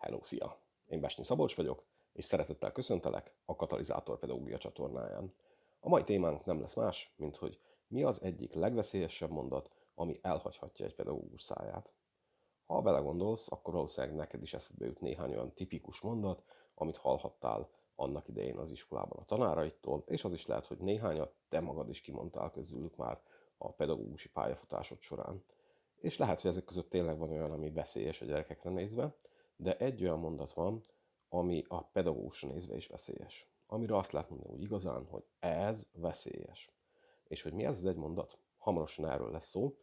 Hello, szia! Én Besnyi Szabolcs vagyok, és szeretettel köszöntelek a Katalizátor Pedagógia csatornáján. A mai témánk nem lesz más, mint hogy mi az egyik legveszélyesebb mondat, ami elhagyhatja egy pedagógus száját. Ha belegondolsz, akkor valószínűleg neked is eszedbe jut néhány olyan tipikus mondat, amit hallhattál annak idején az iskolában a tanáraitól, és az is lehet, hogy néhányat te magad is kimondtál közülük már a pedagógusi pályafutásod során. És lehet, hogy ezek között tényleg van olyan, ami veszélyes a gyerekekre nézve, de egy olyan mondat van, ami a pedagógusra nézve is veszélyes. Amire azt lehet mondani úgy igazán, hogy ez veszélyes. És hogy mi ez az egy mondat? Hamarosan erről lesz szó,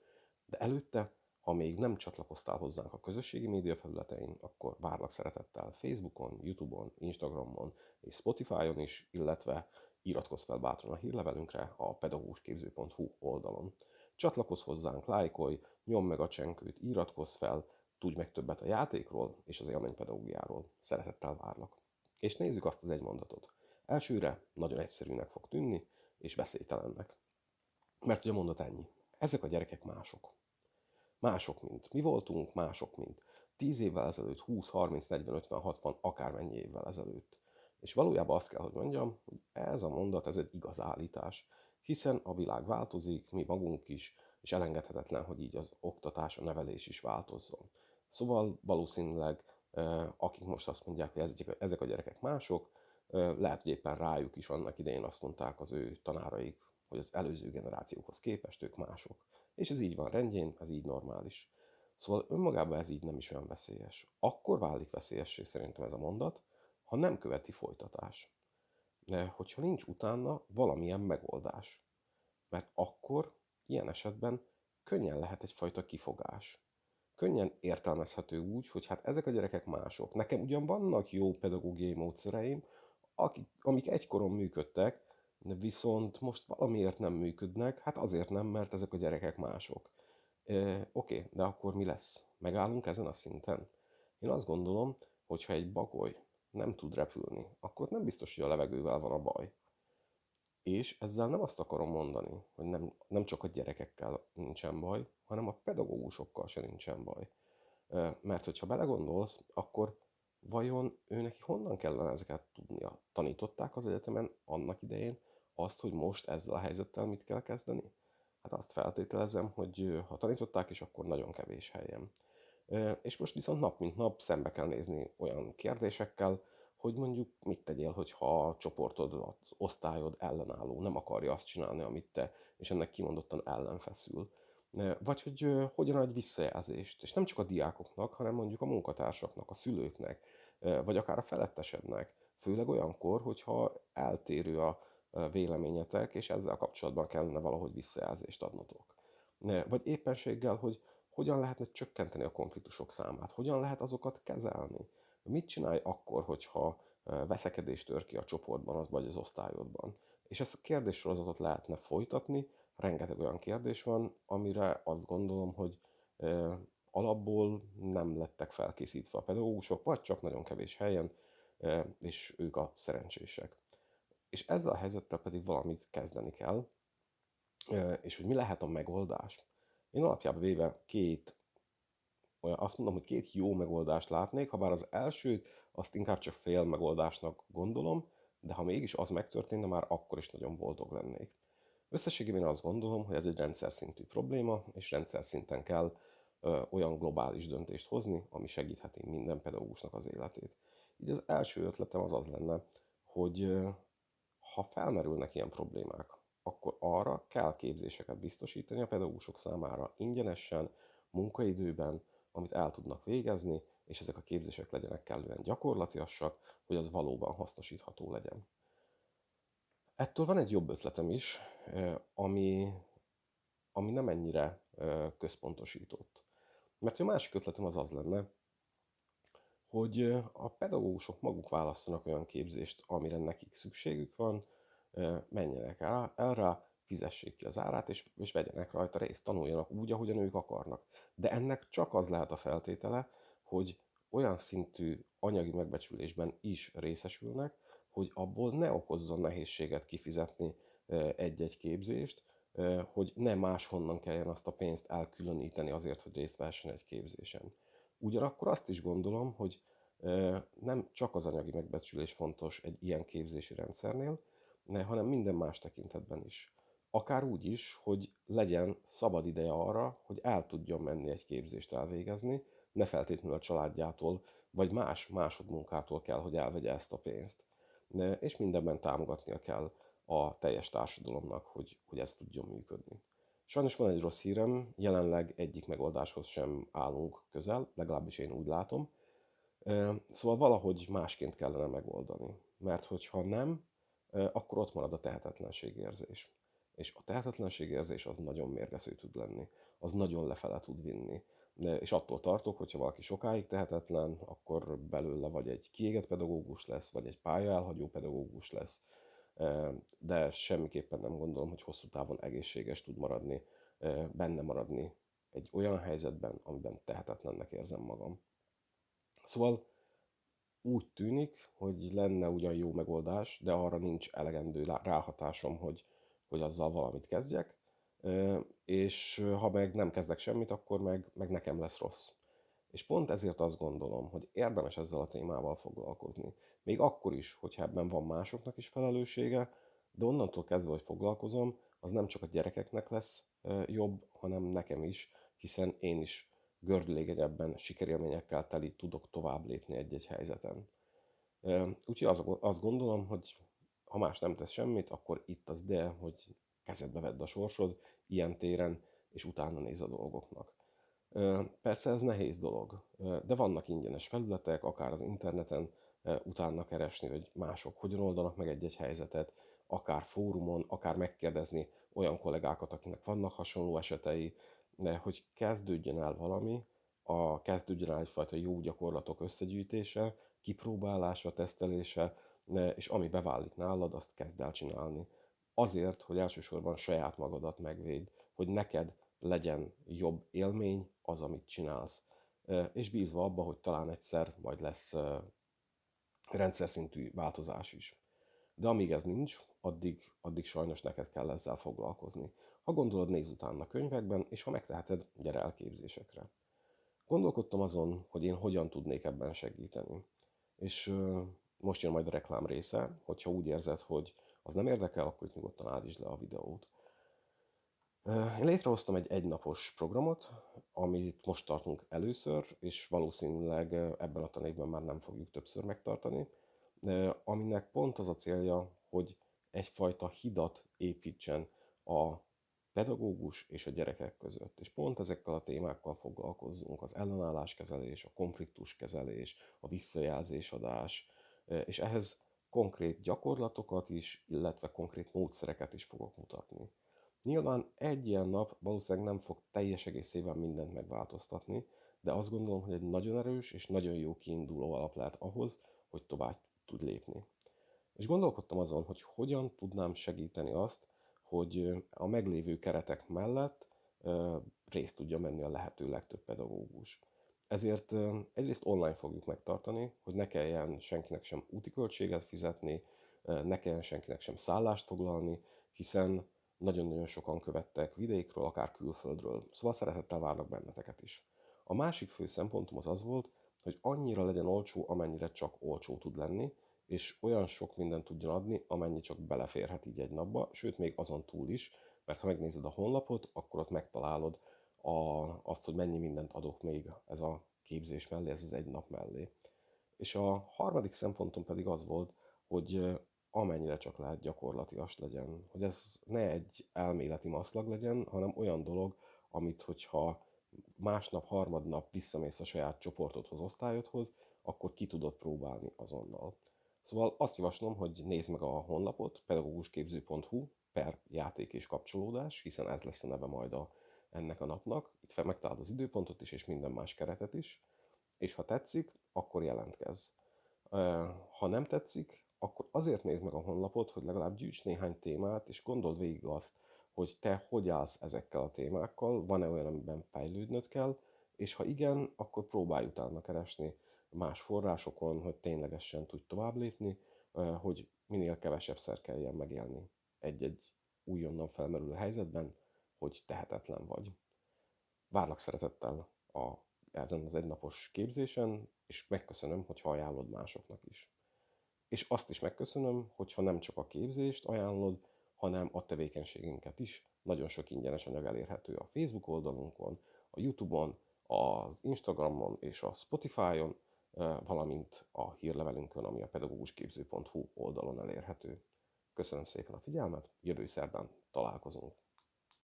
de előtte, ha még nem csatlakoztál hozzánk a közösségi média felületein, akkor várlak szeretettel Facebookon, Youtube-on, Instagramon és Spotify-on is, illetve iratkozz fel bátran a hírlevelünkre a pedagógusképző.hu oldalon. Csatlakozz hozzánk, lájkolj, nyomd meg a csenkőt, iratkozz fel, tudj meg többet a játékról és az élménypedagógiáról. Szeretettel várlak. És nézzük azt az egy mondatot. Elsőre nagyon egyszerűnek fog tűnni, és veszélytelennek. Mert ugye a mondat ennyi. Ezek a gyerekek mások. Mások, mint mi voltunk, mások, mint 10 évvel ezelőtt, 20, 30, 40, 50, 60, akármennyi évvel ezelőtt. És valójában azt kell, hogy mondjam, hogy ez a mondat, ez egy igaz állítás, hiszen a világ változik, mi magunk is, és elengedhetetlen, hogy így az oktatás, a nevelés is változzon. Szóval valószínűleg, akik most azt mondják, hogy ezek a gyerekek mások, lehet, hogy éppen rájuk is annak idején azt mondták az ő tanáraik, hogy az előző generációkhoz képest ők mások. És ez így van rendjén, ez így normális. Szóval önmagában ez így nem is olyan veszélyes. Akkor válik veszélyessé szerintem ez a mondat, ha nem követi folytatás. De hogyha nincs utána valamilyen megoldás. Mert akkor ilyen esetben könnyen lehet egyfajta kifogás. Könnyen értelmezhető úgy, hogy hát ezek a gyerekek mások. Nekem ugyan vannak jó pedagógiai módszereim, akik, amik egykoron működtek, de viszont most valamiért nem működnek, hát azért nem, mert ezek a gyerekek mások. E, Oké, de akkor mi lesz? Megállunk ezen a szinten? Én azt gondolom, hogy ha egy bagoly nem tud repülni, akkor nem biztos, hogy a levegővel van a baj. És ezzel nem azt akarom mondani, hogy nem, nem csak a gyerekekkel nincsen baj, hanem a pedagógusokkal se nincsen baj. Mert hogyha belegondolsz, akkor vajon ő neki honnan kellene ezeket tudnia? Tanították az egyetemen annak idején azt, hogy most ezzel a helyzettel mit kell kezdeni? Hát azt feltételezem, hogy ha tanították is, akkor nagyon kevés helyen. És most viszont nap mint nap szembe kell nézni olyan kérdésekkel, hogy mondjuk mit tegyél, hogyha a csoportod, az osztályod ellenálló, nem akarja azt csinálni, amit te, és ennek kimondottan ellenfeszül. Vagy hogy hogyan adj visszajelzést, és nem csak a diákoknak, hanem mondjuk a munkatársaknak, a szülőknek, vagy akár a felettesednek, főleg olyankor, hogyha eltérő a véleményetek, és ezzel kapcsolatban kellene valahogy visszajelzést adnotok. Vagy éppenséggel, hogy hogyan lehetne csökkenteni a konfliktusok számát, hogyan lehet azokat kezelni. Mit csinálj akkor, hogyha veszekedés tör ki a csoportban, az vagy az osztályodban? És ezt a kérdéssorozatot lehetne folytatni, rengeteg olyan kérdés van, amire azt gondolom, hogy alapból nem lettek felkészítve a pedagógusok, vagy csak nagyon kevés helyen, és ők a szerencsések. És ezzel a helyzettel pedig valamit kezdeni kell, és hogy mi lehet a megoldás. Én alapjában véve két, olyan, azt mondom, hogy két jó megoldást látnék, ha bár az elsőt azt inkább csak fél megoldásnak gondolom, de ha mégis az megtörténne, már akkor is nagyon boldog lennék. Összességében azt gondolom, hogy ez egy rendszer szintű probléma, és rendszer szinten kell ö, olyan globális döntést hozni, ami segítheti minden pedagógusnak az életét. Így az első ötletem az az lenne, hogy ö, ha felmerülnek ilyen problémák, akkor arra kell képzéseket biztosítani a pedagógusok számára ingyenesen, munkaidőben, amit el tudnak végezni, és ezek a képzések legyenek kellően gyakorlatiasak, hogy az valóban hasznosítható legyen. Ettől van egy jobb ötletem is, ami, ami nem ennyire központosított. Mert a másik ötletem az az lenne, hogy a pedagógusok maguk választanak olyan képzést, amire nekik szükségük van, menjenek el, el rá, fizessék ki az árát, és, és vegyenek rajta részt, tanuljanak úgy, ahogyan ők akarnak. De ennek csak az lehet a feltétele, hogy olyan szintű anyagi megbecsülésben is részesülnek, hogy abból ne okozzon nehézséget kifizetni egy-egy képzést, hogy ne máshonnan kelljen azt a pénzt elkülöníteni azért, hogy részt vehessen egy képzésen. Ugyanakkor azt is gondolom, hogy Nem csak az anyagi megbecsülés fontos egy ilyen képzési rendszernél, hanem minden más tekintetben is. Akár úgy is, hogy legyen szabad ideje arra, hogy el tudjon menni egy képzést elvégezni, ne feltétlenül a családjától, vagy más másodmunkától kell, hogy elvegye ezt a pénzt. És mindenben támogatnia kell a teljes társadalomnak, hogy, hogy ez tudjon működni. Sajnos van egy rossz hírem, jelenleg egyik megoldáshoz sem állunk közel, legalábbis én úgy látom. Szóval valahogy másként kellene megoldani. Mert hogyha nem, akkor ott marad a tehetetlenségérzés. És a tehetetlenségérzés az nagyon mérgező tud lenni, az nagyon lefele tud vinni. És attól tartok, hogyha valaki sokáig tehetetlen, akkor belőle vagy egy kiégett pedagógus lesz, vagy egy pályaelhagyó pedagógus lesz, de semmiképpen nem gondolom, hogy hosszú távon egészséges tud maradni, benne maradni egy olyan helyzetben, amiben tehetetlennek érzem magam. Szóval úgy tűnik, hogy lenne ugyan jó megoldás, de arra nincs elegendő ráhatásom, hogy, hogy azzal valamit kezdjek, és ha meg nem kezdek semmit, akkor meg, meg nekem lesz rossz. És pont ezért azt gondolom, hogy érdemes ezzel a témával foglalkozni. Még akkor is, hogyha ebben van másoknak is felelőssége, de onnantól kezdve, hogy foglalkozom, az nem csak a gyerekeknek lesz jobb, hanem nekem is, hiszen én is gördülégenyebben, sikerélményekkel teli tudok tovább lépni egy-egy helyzeten. Úgyhogy azt gondolom, hogy ha más nem tesz semmit, akkor itt az ide, hogy kezedbe vedd a sorsod ilyen téren, és utána néz a dolgoknak. Persze ez nehéz dolog, de vannak ingyenes felületek, akár az interneten utána keresni, hogy mások hogyan oldanak meg egy-egy helyzetet, akár fórumon, akár megkérdezni olyan kollégákat, akinek vannak hasonló esetei, de hogy kezdődjön el valami, a kezdődjön el egyfajta jó gyakorlatok összegyűjtése, kipróbálása, tesztelése, és ami beválik nálad, azt kezd el csinálni. Azért, hogy elsősorban saját magadat megvéd, hogy neked legyen jobb élmény az, amit csinálsz. És bízva abba, hogy talán egyszer majd lesz rendszer szintű változás is. De amíg ez nincs, addig, addig sajnos neked kell ezzel foglalkozni. Ha gondolod, nézz utána könyvekben, és ha megteheted, gyere elképzésekre. Gondolkodtam azon, hogy én hogyan tudnék ebben segíteni. És most jön majd a reklám része, hogyha úgy érzed, hogy az nem érdekel, akkor itt nyugodtan állítsd le a videót. Én létrehoztam egy egynapos programot, amit most tartunk először, és valószínűleg ebben a tanévben már nem fogjuk többször megtartani, aminek pont az a célja, hogy egyfajta hidat építsen a pedagógus és a gyerekek között. És pont ezekkel a témákkal foglalkozzunk, az ellenálláskezelés, a konfliktuskezelés, a visszajelzésadás, és ehhez konkrét gyakorlatokat is, illetve konkrét módszereket is fogok mutatni. Nyilván egy ilyen nap valószínűleg nem fog teljes egészében mindent megváltoztatni, de azt gondolom, hogy egy nagyon erős és nagyon jó kiinduló alap lehet ahhoz, hogy tovább tud lépni. És gondolkodtam azon, hogy hogyan tudnám segíteni azt, hogy a meglévő keretek mellett részt tudja menni a lehető legtöbb pedagógus. Ezért egyrészt online fogjuk megtartani, hogy ne kelljen senkinek sem úti költséget fizetni, ne kelljen senkinek sem szállást foglalni, hiszen nagyon-nagyon sokan követtek vidékről, akár külföldről, szóval szeretettel várnak benneteket is. A másik fő szempontom az az volt, hogy annyira legyen olcsó, amennyire csak olcsó tud lenni, és olyan sok mindent tudjon adni, amennyi csak beleférhet így egy napba, sőt még azon túl is, mert ha megnézed a honlapot, akkor ott megtalálod a, azt, hogy mennyi mindent adok még ez a képzés mellé, ez az egy nap mellé. És a harmadik szempontom pedig az volt, hogy amennyire csak lehet gyakorlatias legyen. Hogy ez ne egy elméleti maszlag legyen, hanem olyan dolog, amit hogyha másnap, harmadnap visszamész a saját csoportodhoz, osztályodhoz, akkor ki tudod próbálni azonnal. Szóval azt javaslom, hogy nézd meg a honlapot, pedagógusképző.hu per játék és kapcsolódás, hiszen ez lesz a neve majd a, ennek a napnak. Itt megtalálod az időpontot is, és minden más keretet is. És ha tetszik, akkor jelentkezz. Ha nem tetszik, akkor azért nézd meg a honlapot, hogy legalább gyűjts néhány témát, és gondold végig azt, hogy te hogy állsz ezekkel a témákkal, van-e olyan, amiben fejlődnöd kell, és ha igen, akkor próbálj utána keresni más forrásokon, hogy ténylegesen tudj tovább lépni, hogy minél kevesebb kelljen megélni egy-egy újonnan felmerülő helyzetben, hogy tehetetlen vagy. Várlak szeretettel a ezen az egynapos képzésen, és megköszönöm, hogyha ajánlod másoknak is. És azt is megköszönöm, hogyha nem csak a képzést ajánlod, hanem a tevékenységünket is. Nagyon sok ingyenes anyag elérhető a Facebook oldalunkon, a YouTube-on, az Instagramon és a Spotify-on, valamint a hírlevelünkön, ami a pedagógusképző.hu oldalon elérhető. Köszönöm szépen a figyelmet, jövő szerdán találkozunk.